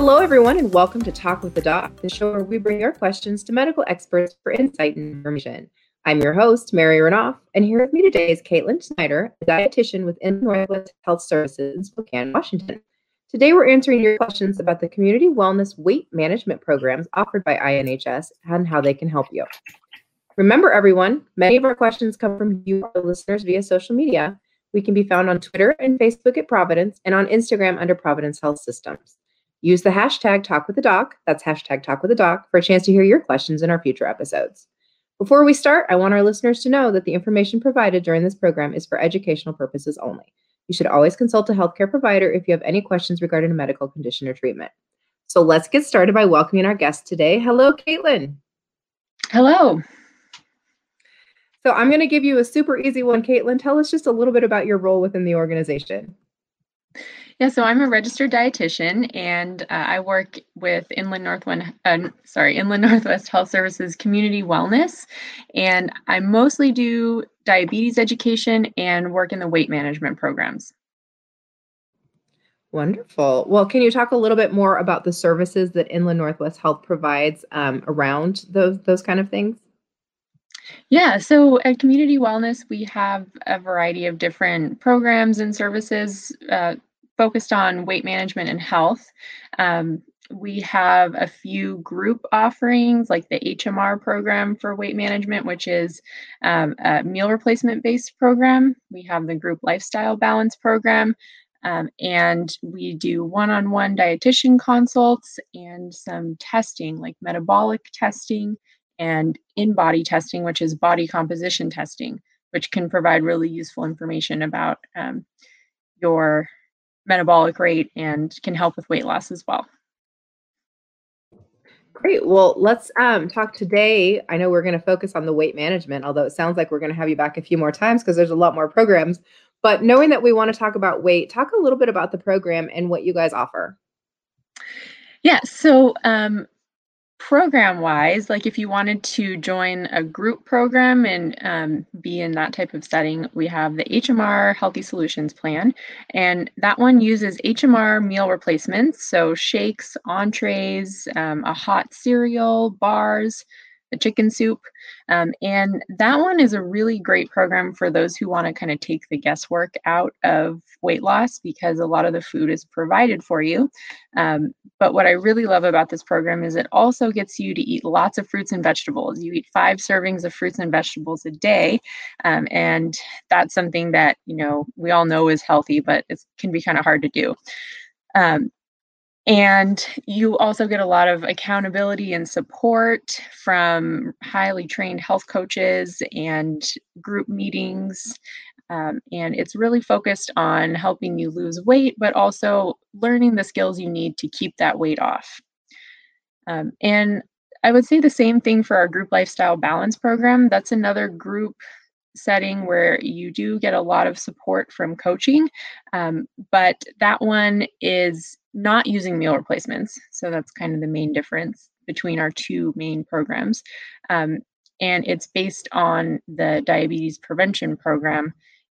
Hello, everyone, and welcome to Talk with the Doc, the show where we bring your questions to medical experts for insight and information. I'm your host, Mary Renouf, and here with me today is Caitlin Snider, a dietitian with Northwest Health Services in Spokane, Washington. Today, we're answering your questions about the community wellness weight management programs offered by INHS and how they can help you. Remember, everyone, many of our questions come from you, our listeners, via social media. We can be found on Twitter and Facebook at Providence and on Instagram under Providence Health Systems. Use the hashtag Talk with the Doc, that's hashtag Talk with the Doc, for a chance to hear your questions in our future episodes. Before we start, I want our listeners to know that the information provided during this program is for educational purposes only. You should always consult a healthcare provider if you have any questions regarding a medical condition or treatment. So let's get started by welcoming our guest today. Hello, Caitlin. Hello. So I'm going to give you a super easy one, Caitlin. Tell us just a little bit about your role within the organization. Yeah, so I'm a registered dietitian, and uh, I work with Inland Northwest. Uh, sorry, Inland Northwest Health Services Community Wellness, and I mostly do diabetes education and work in the weight management programs. Wonderful. Well, can you talk a little bit more about the services that Inland Northwest Health provides um, around those those kind of things? Yeah, so at Community Wellness, we have a variety of different programs and services uh, focused on weight management and health. Um, we have a few group offerings like the HMR program for weight management, which is um, a meal replacement based program. We have the group lifestyle balance program. Um, and we do one on one dietitian consults and some testing like metabolic testing and InBody testing, which is body composition testing, which can provide really useful information about um, your metabolic rate and can help with weight loss as well. Great. Well, let's um, talk today. I know we're going to focus on the weight management, although it sounds like we're going to have you back a few more times because there's a lot more programs. But knowing that we want to talk about weight, talk a little bit about the program and what you guys offer. Yeah. So um, program wise, like if you wanted to join a group program and um, be in that type of setting, we have the HMR Healthy Solutions Plan. And that one uses HMR meal replacements, so shakes, entrees, um, a hot cereal, bars, the chicken soup. Um, and that one is a really great program for those who want to kind of take the guesswork out of weight loss because a lot of the food is provided for you. Um, but what I really love about this program is it also gets you to eat lots of fruits and vegetables. You eat five servings of fruits and vegetables a day. Um, and that's something that, you know, we all know is healthy, but it can be kind of hard to do. Um, and you also get a lot of accountability and support from highly trained health coaches and group meetings. Um, and it's really focused on helping you lose weight, but also learning the skills you need to keep that weight off. Um, and I would say the same thing for our group lifestyle balance program. That's another group setting where you do get a lot of support from coaching, um, but that one is not using meal replacements. So that's kind of the main difference between our two main programs. Um, and it's based on the diabetes prevention program.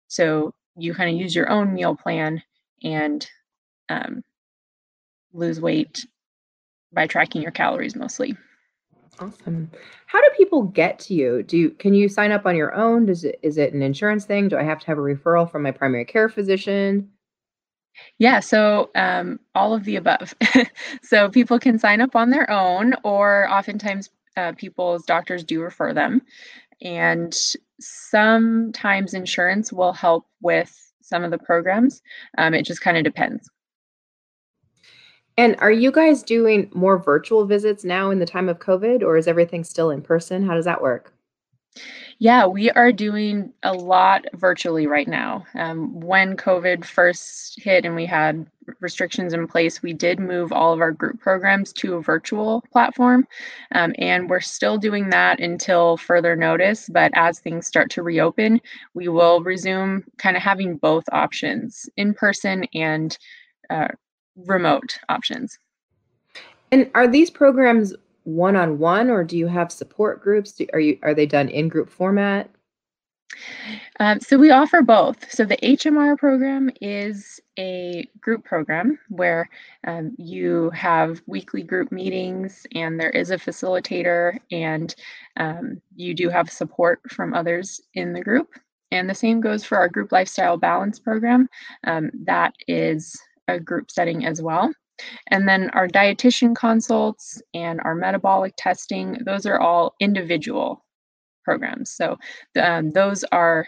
So you kind of use your own meal plan and um, lose weight by tracking your calories mostly. Awesome. How do people get to you? Do you can you sign up on your own? Does it is it an insurance thing? Do I have to have a referral from my primary care physician? Yeah, so um, all of the above. so people can sign up on their own, or oftentimes uh, people's doctors do refer them. And sometimes insurance will help with some of the programs. Um, it just kind of depends. And are you guys doing more virtual visits now in the time of COVID, or is everything still in person? How does that work? Yeah, we are doing a lot virtually right now. Um, when COVID first hit and we had restrictions in place, we did move all of our group programs to a virtual platform. Um, and we're still doing that until further notice. But as things start to reopen, we will resume kind of having both options in person and uh, remote options. And are these programs one on one, or do you have support groups? Do, are you are they done in group format? Um, so we offer both. So the HMR program is a group program where um, you have weekly group meetings and there is a facilitator and um, you do have support from others in the group. And the same goes for our group lifestyle balance program. Um, that is a group setting as well. And then our dietitian consults and our metabolic testing, those are all individual programs. So um, those are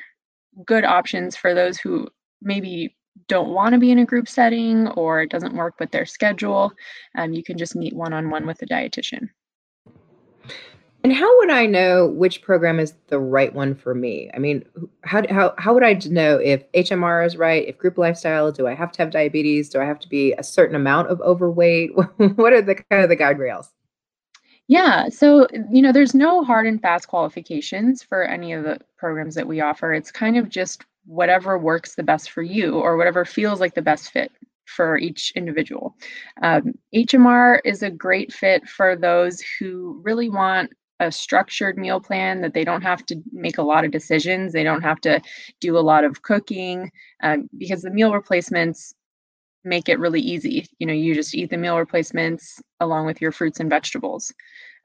good options for those who maybe don't want to be in a group setting or it doesn't work with their schedule. Um, you can just meet one on one with a dietitian. And how would I know which program is the right one for me? I mean, how, how, how would I know if HMR is right, if group lifestyle, do I have to have diabetes? Do I have to be a certain amount of overweight? what are the kind of the guide rails? Yeah, so you know, there's no hard and fast qualifications for any of the programs that we offer. It's kind of just whatever works the best for you or whatever feels like the best fit for each individual. Um, HMR is a great fit for those who really want a structured meal plan that they don't have to make a lot of decisions. They don't have to do a lot of cooking um, because the meal replacements make it really easy. You know, you just eat the meal replacements along with your fruits and vegetables.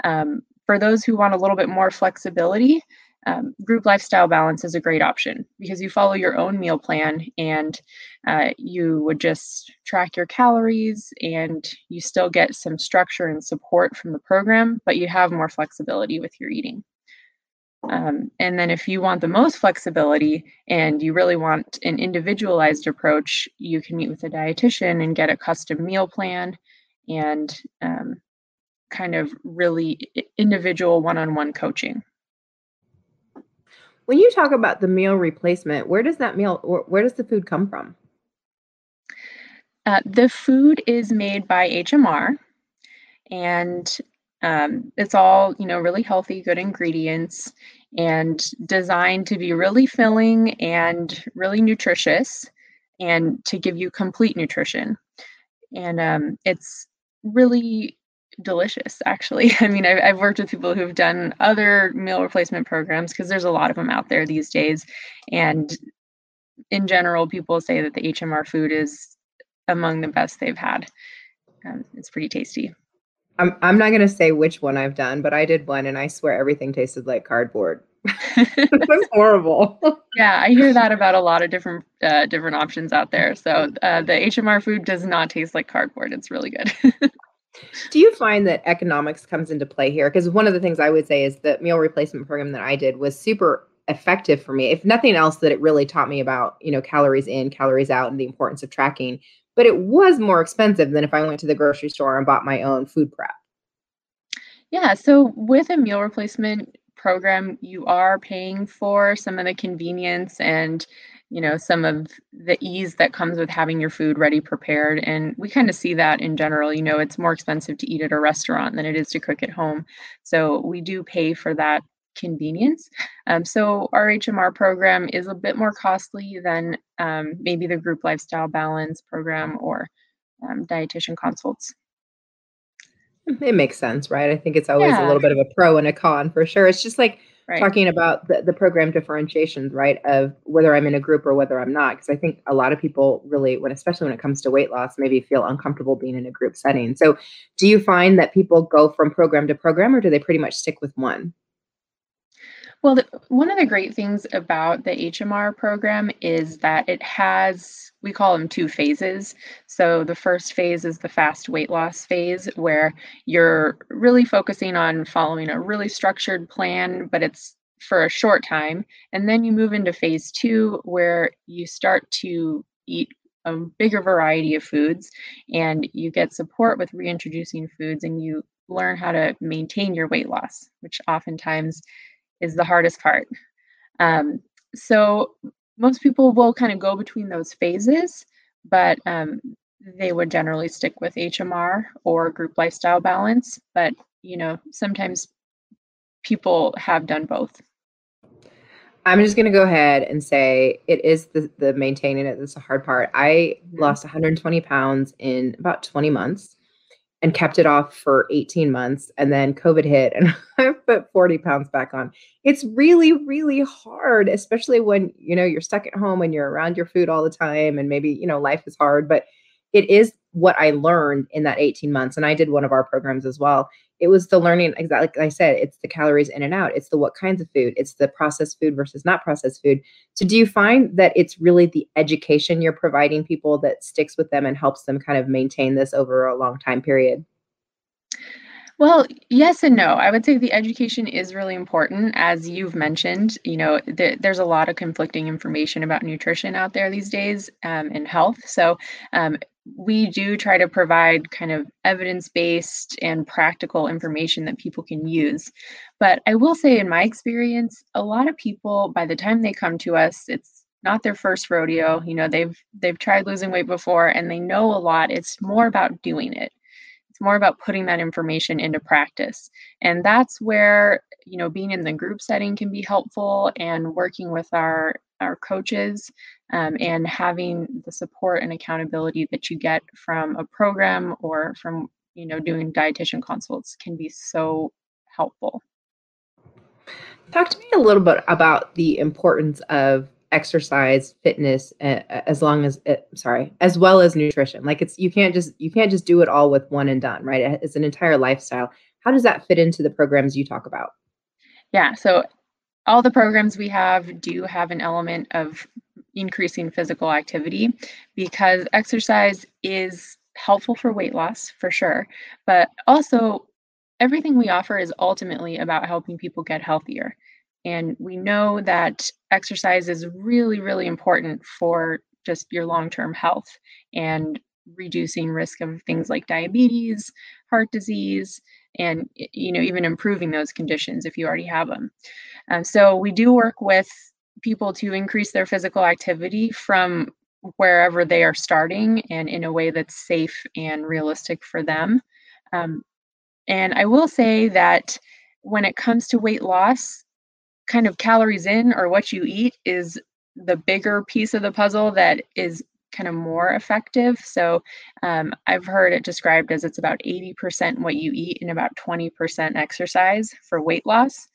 Um, for those who want a little bit more flexibility, um, group lifestyle balance is a great option because you follow your own meal plan and uh, you would just track your calories and you still get some structure and support from the program, but you have more flexibility with your eating. Um, and then if you want the most flexibility and you really want an individualized approach, you can meet with a dietitian and get a custom meal plan and um, kind of really individual one-on-one coaching. When you talk about the meal replacement, where does that meal, where does the food come from? Uh, the food is made by HMR, and um, it's all you know really healthy, good ingredients, and designed to be really filling and really nutritious, and to give you complete nutrition. And um, it's really delicious actually. I mean I've, I've, worked with people who've done other meal replacement programs because there's a lot of them out there these days. And in general people say that the hmr food is among the best they've had. Um, it's pretty tasty. I'm, I'm not going to say which one i've done but i did one and i swear everything tasted like cardboard. It was horrible. Yeah i hear that about a lot of different uh, different options out there. So uh, the hmr food does not taste like cardboard. It's really good Do you find that economics comes into play here? Because one of the things I would say is the meal replacement program that I did was super effective for me. If nothing else, that it really taught me about, you know, calories in, calories out, and the importance of tracking. But it was more expensive than if I went to the grocery store and bought my own food prep. Yeah. So with a meal replacement program, you are paying for some of the convenience and you know some of the ease that comes with having your food ready prepared and we kind of see that in general you know it's more expensive to eat at a restaurant than it is to cook at home. So we do pay for that convenience. Um, so our hmr program is a bit more costly than um, maybe the group lifestyle balance program or um, dietitian consults. It makes sense right? I think it's always yeah. a little bit of a pro and a con for sure. It's just like right. talking about the, the program differentiations, right? Of whether I'm in a group or whether I'm not. Because I think a lot of people really, when especially when it comes to weight loss, maybe feel uncomfortable being in a group setting. So do you find that people go from program to program or do they pretty much stick with one? Well, the, one of the great things about the HMR program is that it has, we call them two phases. So the first phase is the fast weight loss phase, where you're really focusing on following a really structured plan, but it's for a short time. And then you move into phase two, where you start to eat a bigger variety of foods and you get support with reintroducing foods and you learn how to maintain your weight loss, which oftentimes is the hardest part. Um, so most people will kind of go between those phases, but um, they would generally stick with HMR or group lifestyle balance. But you know, sometimes people have done both. I'm just going to go ahead and say it is the, the maintaining it that's the hard part. I mm-hmm. lost 120 pounds in about 20 months. And kept it off for 18 months and then covid hit and i put 40 pounds back on. It's really really hard especially when you know you're stuck at home and you're around your food all the time and maybe you know life is hard but it is what i learned in that 18 months and i did one of our programs as well it was the learning exactly like i said it's the calories in and out it's the what kinds of food it's the processed food versus not processed food so do you find that it's really the education you're providing people that sticks with them and helps them kind of maintain this over a long time period well, yes and no. I would say the education is really important. As you've mentioned, you know, th- there's a lot of conflicting information about nutrition out there these days um, and health. So um, we do try to provide kind of evidence based and practical information that people can use. But I will say, in my experience, a lot of people, by the time they come to us, it's not their first rodeo you know they've they've tried losing weight before and they know a lot it's more about doing it it's more about putting that information into practice. And that's where, you know, being in the group setting can be helpful and working with our our coaches um, and having the support and accountability that you get from a program or from you know doing dietitian consults can be so helpful. Talk to me a little bit about the importance of exercise fitness uh, as long as uh, sorry as well as nutrition. Like it's you can't just you can't just do it all with one and done right? It's an entire lifestyle. How does that fit into the programs you talk about? Yeah so all the programs we have do have an element of increasing physical activity because exercise is helpful for weight loss for sure but also everything we offer is ultimately about helping people get healthier and we know that exercise is really, really important for just your long term health and reducing risk of things like diabetes, heart disease, and you know even improving those conditions if you already have them. Um, so we do work with people to increase their physical activity from wherever they are starting and in a way that's safe and realistic for them. Um, and I will say that when it comes to weight loss, kind of calories in or what you eat is the bigger piece of the puzzle that is kind of more effective. So um, I've heard it described as it's about 80% what you eat and about 20% exercise for weight loss.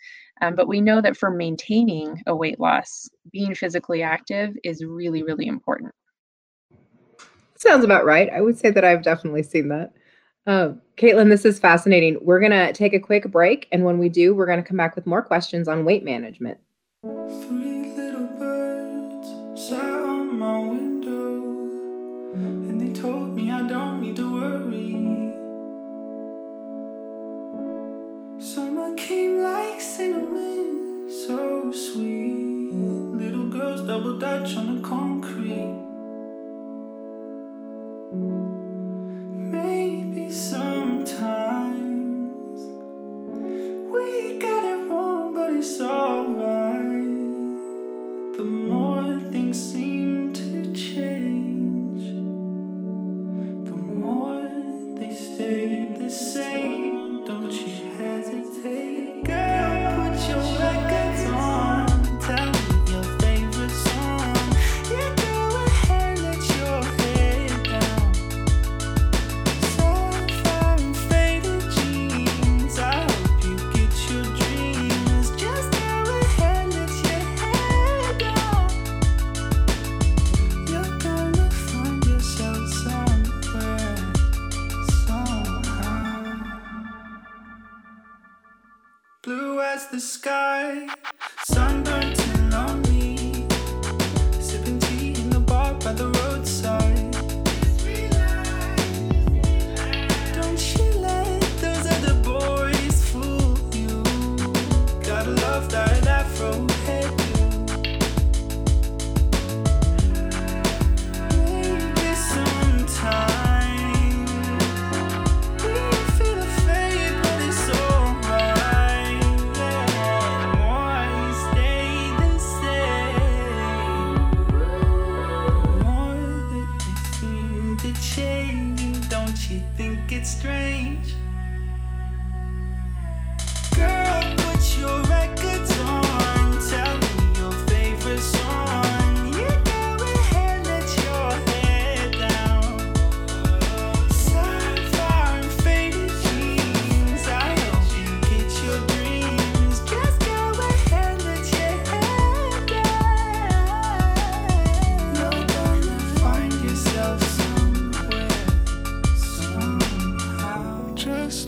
Um, but we know that for maintaining a weight loss, being physically active is really, really important. Sounds about right. I would say that I've definitely seen that. Uh, Caitlin, this is fascinating. We're going to take a quick break. And when we do, we're going to come back with more questions on weight management. Summer came like cinnamon,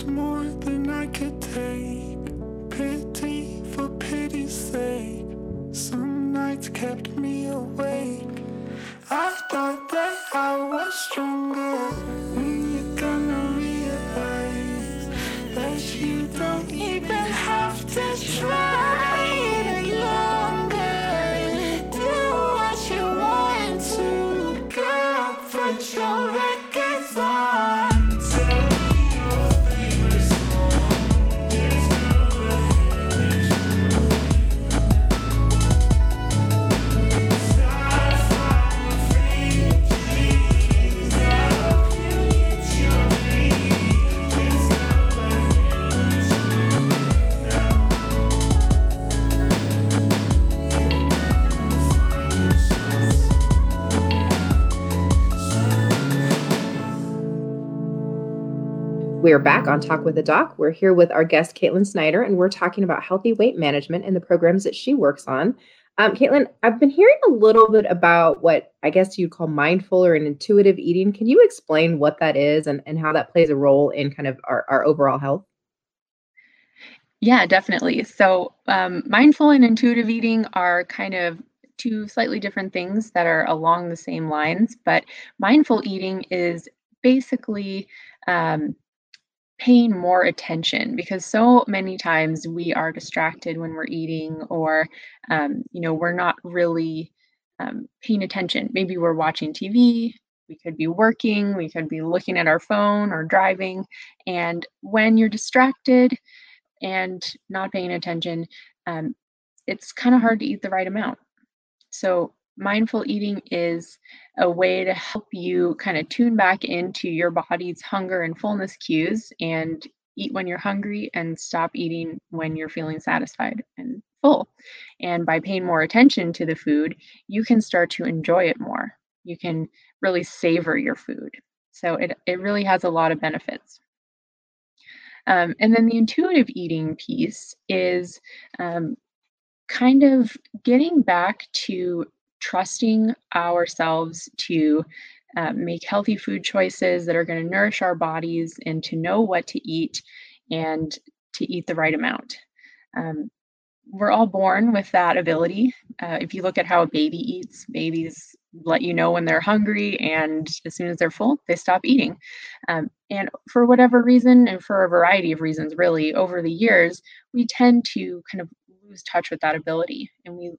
more than I could take. Pity for pity's sake. Some nights kept me awake. I thought that I was stronger. When you're gonna realize that you don't even have to try. We're back on Talk with a Doc. We're here with our guest, Caitlin Snider, and we're talking about healthy weight management and the programs that she works on. Um, Caitlin, I've been hearing a little bit about what I guess you'd call mindful or an intuitive eating. Can you explain what that is and, and how that plays a role in kind of our, our overall health? Yeah, definitely. So, um, mindful and intuitive eating are kind of two slightly different things that are along the same lines, but mindful eating is basically um, paying more attention because so many times we are distracted when we're eating or um, you know we're not really um, paying attention. Maybe we're watching tv we could be working we could be looking at our phone or driving and when you're distracted and not paying attention um, it's kind of hard to eat the right amount. So mindful eating is a way to help you kind of tune back into your body's hunger and fullness cues and eat when you're hungry and stop eating when you're feeling satisfied and full. And by paying more attention to the food, you can start to enjoy it more. You can really savor your food. So it, it really has a lot of benefits. Um, and then the intuitive eating piece is um, kind of getting back to trusting ourselves to uh, make healthy food choices that are going to nourish our bodies and to know what to eat and to eat the right amount. Um, we're all born with that ability. Uh, if you look at how a baby eats, babies let you know when they're hungry, and as soon as they're full, they stop eating. Um, and for whatever reason, and for a variety of reasons, really, over the years, we tend to kind of lose touch with that ability and we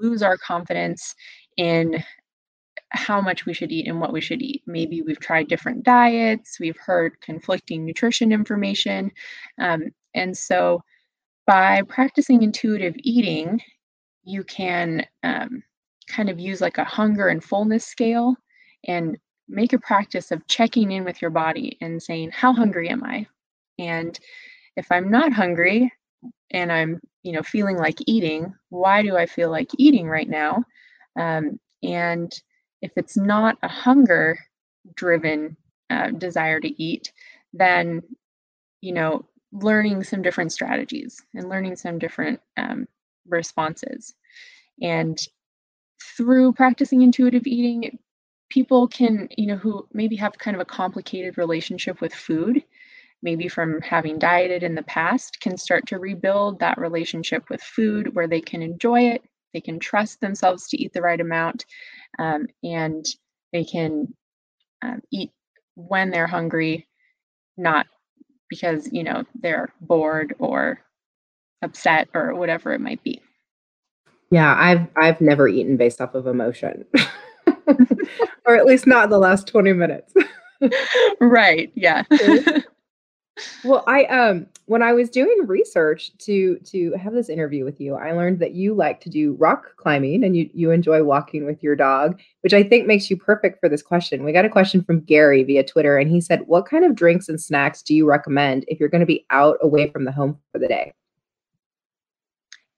lose our confidence in how much we should eat and what we should eat. Maybe we've tried different diets, we've heard conflicting nutrition information. Um, and so by practicing intuitive eating, you can um, kind of use like a hunger and fullness scale and make a practice of checking in with your body and saying, How hungry am I? And if I'm not hungry and I'm you know feeling like eating why do i feel like eating right now? Um, and if it's not a hunger driven uh, desire to eat then you know learning some different strategies and learning some different um, responses. And through practicing intuitive eating people can you know who maybe have kind of a complicated relationship with food maybe from having dieted in the past, can start to rebuild that relationship with food where they can enjoy it, they can trust themselves to eat the right amount, um, and they can um, eat when they're hungry, not because you know they're bored or upset or whatever it might be. Yeah, I've I've never eaten based off of emotion. or at least not in the last 20 minutes. right. Yeah. Well, I um when I was doing research to to have this interview with you, I learned that you like to do rock climbing and you you enjoy walking with your dog, which I think makes you perfect for this question. We got a question from Gary via Twitter and he said, "What kind of drinks and snacks do you recommend if you're going to be out away from the home for the day?"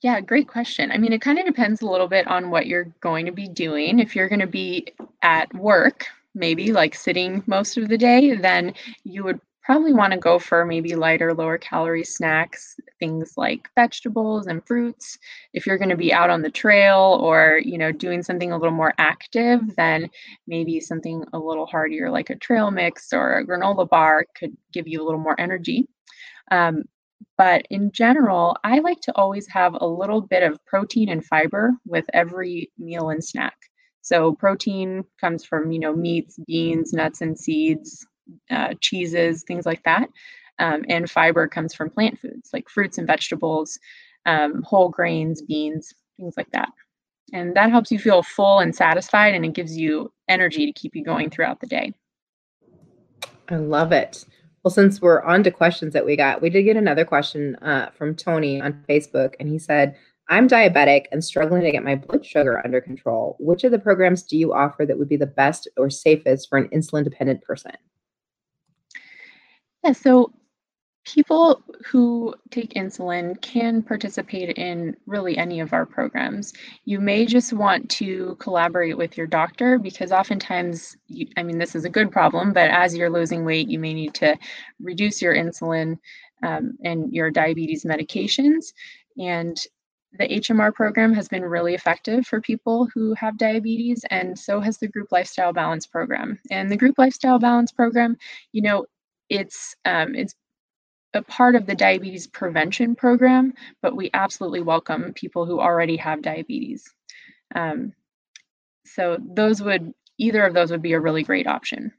Yeah, great question. I mean, it kind of depends a little bit on what you're going to be doing. If you're going to be at work, maybe like sitting most of the day, then you would probably want to go for maybe lighter, lower calorie snacks, things like vegetables and fruits. If you're going to be out on the trail or, you know, doing something a little more active, then maybe something a little heartier like a trail mix or a granola bar could give you a little more energy. Um, but in general, I like to always have a little bit of protein and fiber with every meal and snack. So protein comes from, you know, meats, beans, nuts and seeds, uh, cheeses, things like that. Um, and fiber comes from plant foods like fruits and vegetables, um, whole grains, beans, things like that. And that helps you feel full and satisfied, and it gives you energy to keep you going throughout the day. I love it. Well, since we're on to questions that we got, we did get another question uh, from Tony on Facebook, and he said, I'm diabetic and struggling to get my blood sugar under control. Which of the programs do you offer that would be the best or safest for an insulin dependent person? Yeah, so people who take insulin can participate in really any of our programs. You may just want to collaborate with your doctor because oftentimes, you, I mean, this is a good problem, but as you're losing weight, you may need to reduce your insulin um, and your diabetes medications. And the HMR program has been really effective for people who have diabetes, and so has the Group Lifestyle Balance program. And the Group Lifestyle Balance program, you know, it's um, it's a part of the diabetes prevention program, but we absolutely welcome people who already have diabetes. Um, so those would either of those would be a really great option.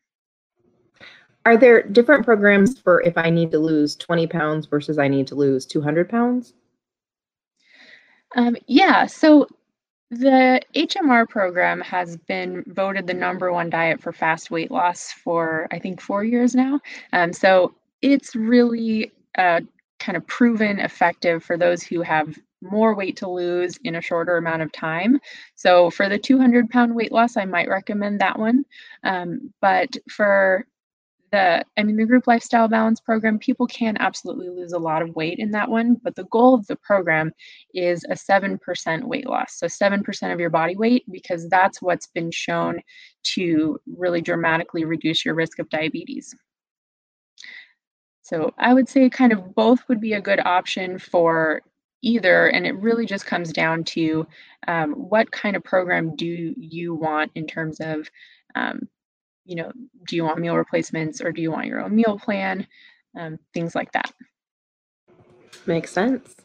Are there different programs for if I need to lose 20 pounds versus I need to lose 200 pounds? Um, yeah, so the HMR program has been voted the number one diet for fast weight loss for I think four years now. Um, so it's really uh, kind of proven effective for those who have more weight to lose in a shorter amount of time. So for the 200 pound weight loss, I might recommend that one. Um, but for the, I mean, the group lifestyle balance program, people can absolutely lose a lot of weight in that one. But the goal of the program is a 7% weight loss. So 7% of your body weight, because that's what's been shown to really dramatically reduce your risk of diabetes. So I would say kind of both would be a good option for either. And it really just comes down to um, what kind of program do you want in terms of, um, you know, do you want meal replacements or do you want your own meal plan? Um, things like that. Makes sense.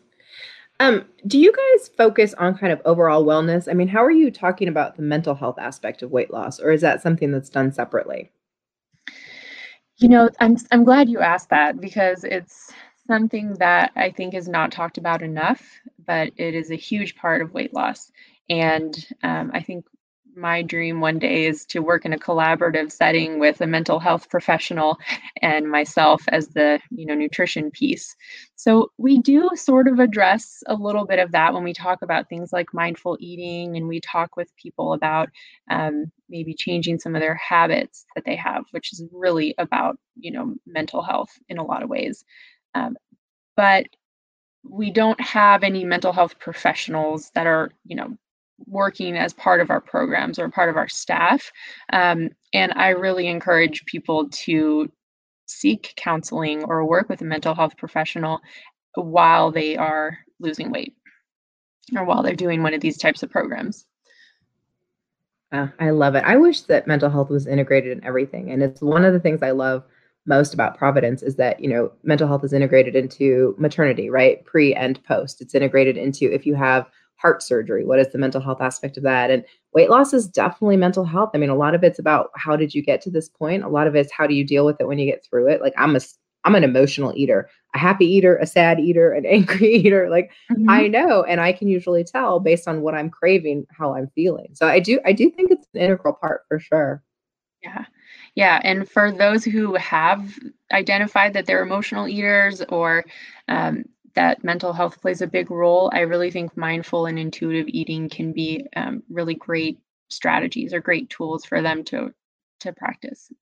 Um, do you guys focus on kind of overall wellness? I mean, how are you talking about the mental health aspect of weight loss, or is that something that's done separately? You know, I'm I'm glad you asked that because it's something that I think is not talked about enough, but it is a huge part of weight loss. And um, I think my dream one day is to work in a collaborative setting with a mental health professional and myself as the you know nutrition piece. So we do sort of address a little bit of that when we talk about things like mindful eating and we talk with people about um, maybe changing some of their habits that they have which is really about you know mental health in a lot of ways. Um, but we don't have any mental health professionals that are you know working as part of our programs or part of our staff. Um, and I really encourage people to seek counseling or work with a mental health professional while they are losing weight or while they're doing one of these types of programs. Uh, I love it. I wish that mental health was integrated in everything. And it's one of the things I love most about Providence is that, you know, mental health is integrated into maternity, right? Pre and post. It's integrated into if you have heart surgery what is the mental health aspect of that? And weight loss is definitely mental health. I mean a lot of it's about how did you get to this point? A lot of it's how do you deal with it when you get through it? Like i'm a i'm an emotional eater a happy eater a sad eater an angry eater like mm-hmm. i know and i can usually tell based on what i'm craving how i'm feeling. So i do i do think it's an integral part for sure. Yeah. Yeah and for those who have identified that they're emotional eaters or um, that mental health plays a big role, I really think mindful and intuitive eating can be um, really great strategies or great tools for them to to practice.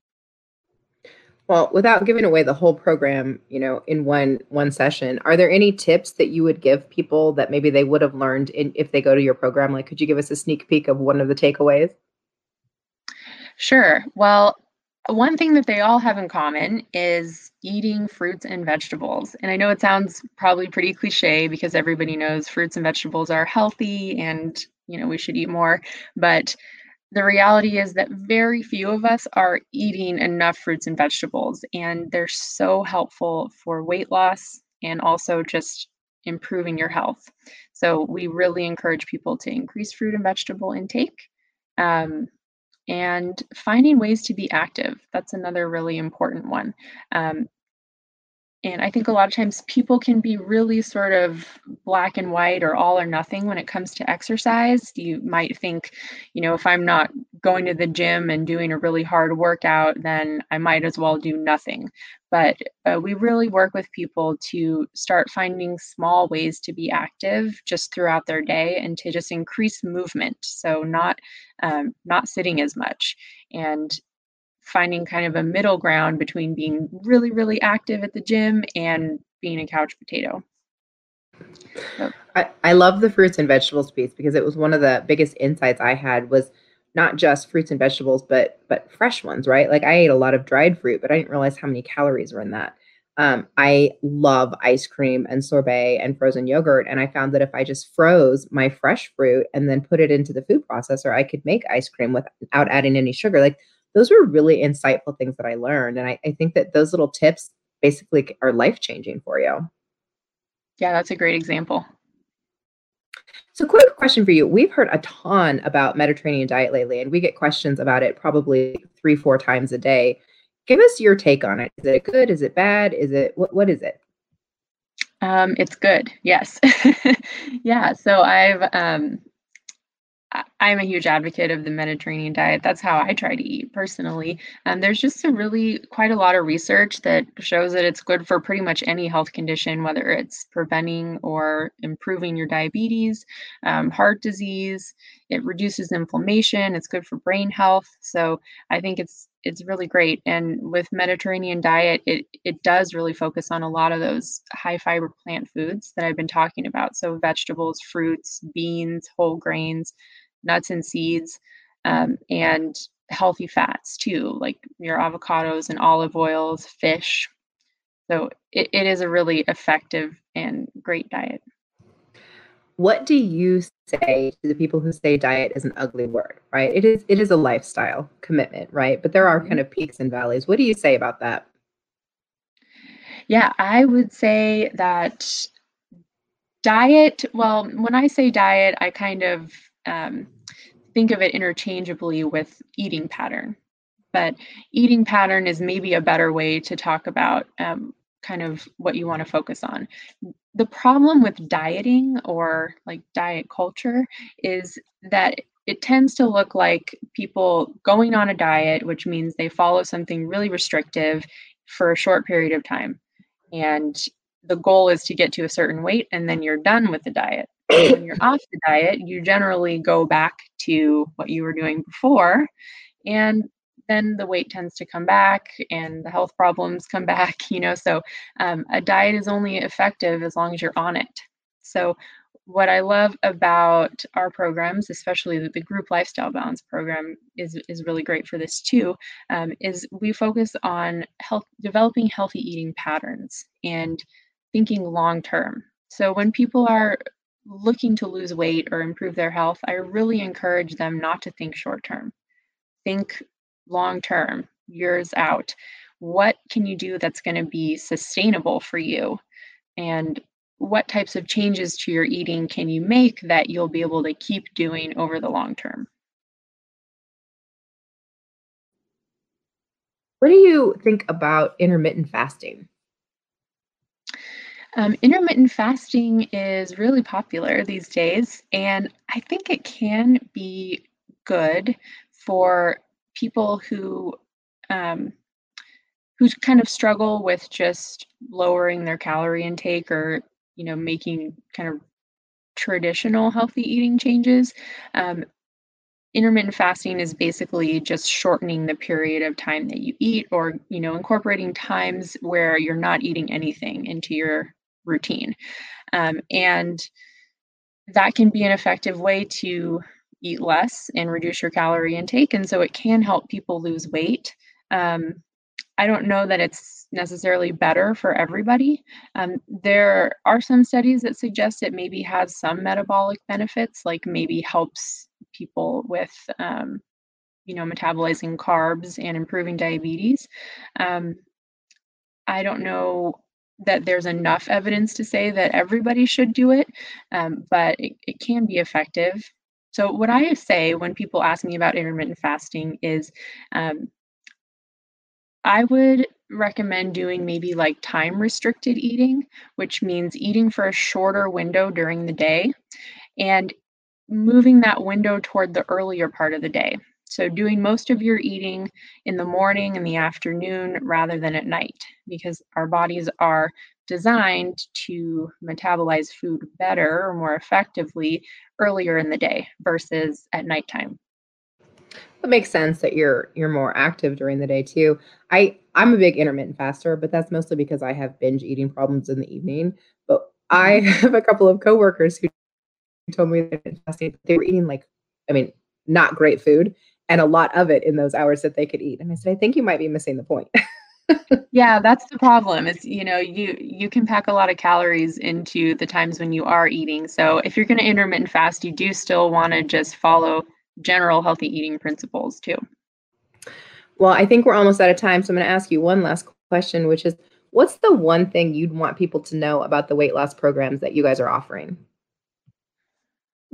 Well, without giving away the whole program, you know, in one one session, are there any tips that you would give people that maybe they would have learned in, if they go to your program? Like, could you give us a sneak peek of one of the takeaways? Sure. Well, one thing that they all have in common is eating fruits and vegetables. And I know it sounds probably pretty cliche because everybody knows fruits and vegetables are healthy and, you know, we should eat more, but the reality is that very few of us are eating enough fruits and vegetables and they're so helpful for weight loss and also just improving your health. So we really encourage people to increase fruit and vegetable intake. Um, and finding ways to be active. That's another really important one. Um, and I think a lot of times people can be really sort of black and white or all or nothing when it comes to exercise. You might think, you know, if I'm not going to the gym and doing a really hard workout, then I might as well do nothing. But uh, we really work with people to start finding small ways to be active just throughout their day and to just increase movement. So not um, not sitting as much and finding kind of a middle ground between being really, really active at the gym and being a couch potato. So. I, I love the fruits and vegetables piece because it was one of the biggest insights I had was not just fruits and vegetables, but but fresh ones, right? Like I ate a lot of dried fruit, but I didn't realize how many calories were in that. Um, I love ice cream and sorbet and frozen yogurt. And I found that if I just froze my fresh fruit and then put it into the food processor, I could make ice cream without adding any sugar. Like those were really insightful things that I learned. And I, I think that those little tips basically are life changing for you. Yeah, that's a great example. So, quick question for you. We've heard a ton about Mediterranean diet lately, and we get questions about it probably three, four times a day. Give us your take on it. Is it good? Is it bad? Is it what? What is it? Um, it's good. Yes. yeah. So I've um, I'm a huge advocate of the Mediterranean diet. That's how I try to eat personally. And um, there's just a really quite a lot of research that shows that it's good for pretty much any health condition, whether it's preventing or improving your diabetes, um, heart disease. It reduces inflammation. It's good for brain health. So I think it's it's really great. And with Mediterranean diet, it it does really focus on a lot of those high fiber plant foods that I've been talking about. So vegetables, fruits, beans, whole grains nuts and seeds, um, and healthy fats too, like your avocados and olive oils, fish. So it, it is a really effective and great diet. What do you say to the people who say diet is an ugly word, right? It is it is a lifestyle commitment, right? But there are mm-hmm. kind of peaks and valleys. What do you say about that? Yeah, I would say that diet, well, when I say diet, I kind of um, think of it interchangeably with eating pattern. But eating pattern is maybe a better way to talk about um, kind of what you want to focus on. The problem with dieting or like diet culture is that it tends to look like people going on a diet, which means they follow something really restrictive for a short period of time. And the goal is to get to a certain weight and then you're done with the diet when you're off the diet, you generally go back to what you were doing before. And then the weight tends to come back and the health problems come back, you know. So um, a diet is only effective as long as you're on it. So, what I love about our programs, especially the, the group lifestyle balance program, is is really great for this too. Um, is we focus on health, developing healthy eating patterns and thinking long term. So when people are looking to lose weight or improve their health, I really encourage them not to think short term. Think long term, years out. What can you do that's going to be sustainable for you? And what types of changes to your eating can you make that you'll be able to keep doing over the long term? What do you think about intermittent fasting? Um, intermittent fasting is really popular these days, and I think it can be good for people who um, who kind of struggle with just lowering their calorie intake or you know making kind of traditional healthy eating changes. Um, intermittent fasting is basically just shortening the period of time that you eat or you know incorporating times where you're not eating anything into your routine. Um, and that can be an effective way to eat less and reduce your calorie intake. And so it can help people lose weight. Um, I don't know that it's necessarily better for everybody. Um, there are some studies that suggest it maybe has some metabolic benefits, like maybe helps people with, um, you know, metabolizing carbs and improving diabetes. Um, I don't know that there's enough evidence to say that everybody should do it, um, but it, it can be effective. So, what I say when people ask me about intermittent fasting is um, I would recommend doing maybe like time restricted eating, which means eating for a shorter window during the day and moving that window toward the earlier part of the day. So, doing most of your eating in the morning and the afternoon rather than at night, because our bodies are designed to metabolize food better or more effectively earlier in the day versus at nighttime. It makes sense that you're you're more active during the day too. I I'm a big intermittent faster, but that's mostly because I have binge eating problems in the evening. But I Mhm. have a couple of coworkers who told me that they were eating like, I mean, not great food and a lot of it in those hours that they could eat. And I said, I think you might be missing the point. Yeah, that's the problem is, you know, you you can pack a lot of calories into the times when you are eating. So if you're going to intermittent fast, you do still want to just follow general healthy eating principles too. Well, I think we're almost out of time. So I'm going to ask you one last question, which is what's the one thing you'd want people to know about the weight loss programs that you guys are offering?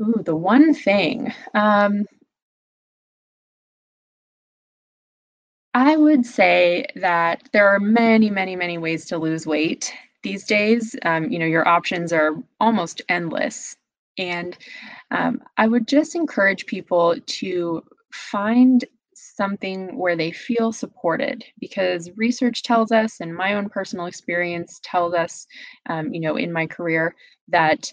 Ooh, the one thing. Um, I would say that there are many, many, many ways to lose weight these days. Um, you know, your options are almost endless. And um, I would just encourage people to find something where they feel supported because research tells us, and my own personal experience tells us, um, you know, in my career, that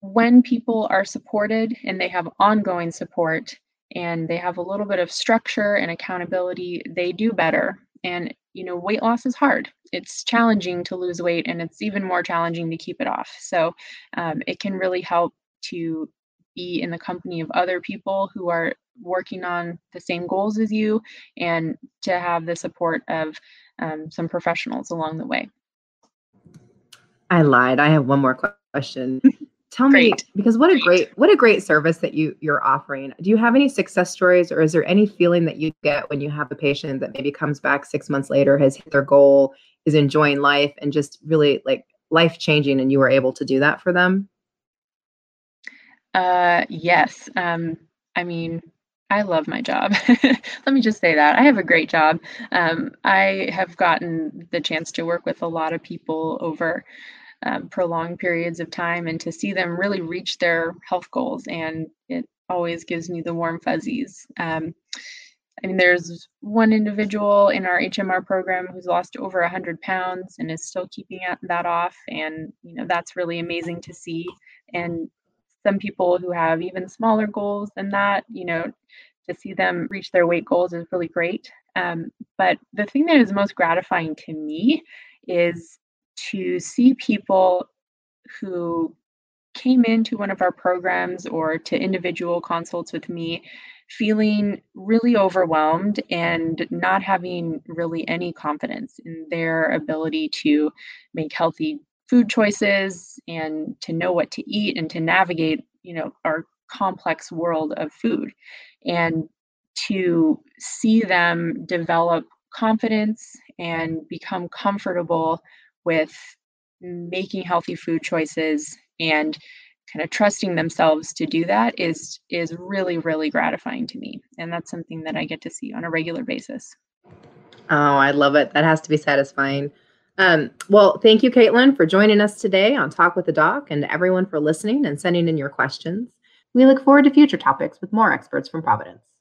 when people are supported and they have ongoing support and they have a little bit of structure and accountability, they do better. And, you know, weight loss is hard. It's challenging to lose weight and it's even more challenging to keep it off. So um, it can really help to be in the company of other people who are working on the same goals as you and to have the support of um, some professionals along the way. I lied. I have one more question. Tell me because what a great what a great service that you you're offering. Do you have any success stories or is there any feeling that you get when you have a patient that maybe comes back 6 months later has hit their goal, is enjoying life and just really like life changing and you were able to do that for them? Uh, yes. Um, I mean, I love my job. Let me just say that. I have a great job. Um, I have gotten the chance to work with a lot of people over um, prolonged periods of time and to see them really reach their health goals. And it always gives me the warm fuzzies. Um, I mean, there's one individual in our HMR program who's lost over 100 pounds and is still keeping that off. And, you know, that's really amazing to see. And some people who have even smaller goals than that, you know, to see them reach their weight goals is really great. Um, but the thing that is most gratifying to me is to see people who came into one of our programs or to individual consults with me feeling really overwhelmed and not having really any confidence in their ability to make healthy food choices and to know what to eat and to navigate you know our complex world of food. And to see them develop confidence and become comfortable with making healthy food choices and kind of trusting themselves to do that is is really really gratifying to me and that's something that i get to see on a regular basis Oh, I love it. That has to be satisfying. Um, well, thank you, Caitlin, for joining us today on Talk with the Doc, and everyone for listening and sending in your questions. We look forward to future topics with more experts from Providence.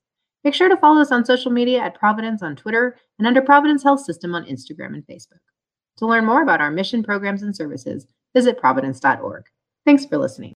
Make sure to follow us on social media at Providence on Twitter and under Providence Health System on Instagram and Facebook. To learn more about our mission programs and services, visit providence.org. Thanks for listening.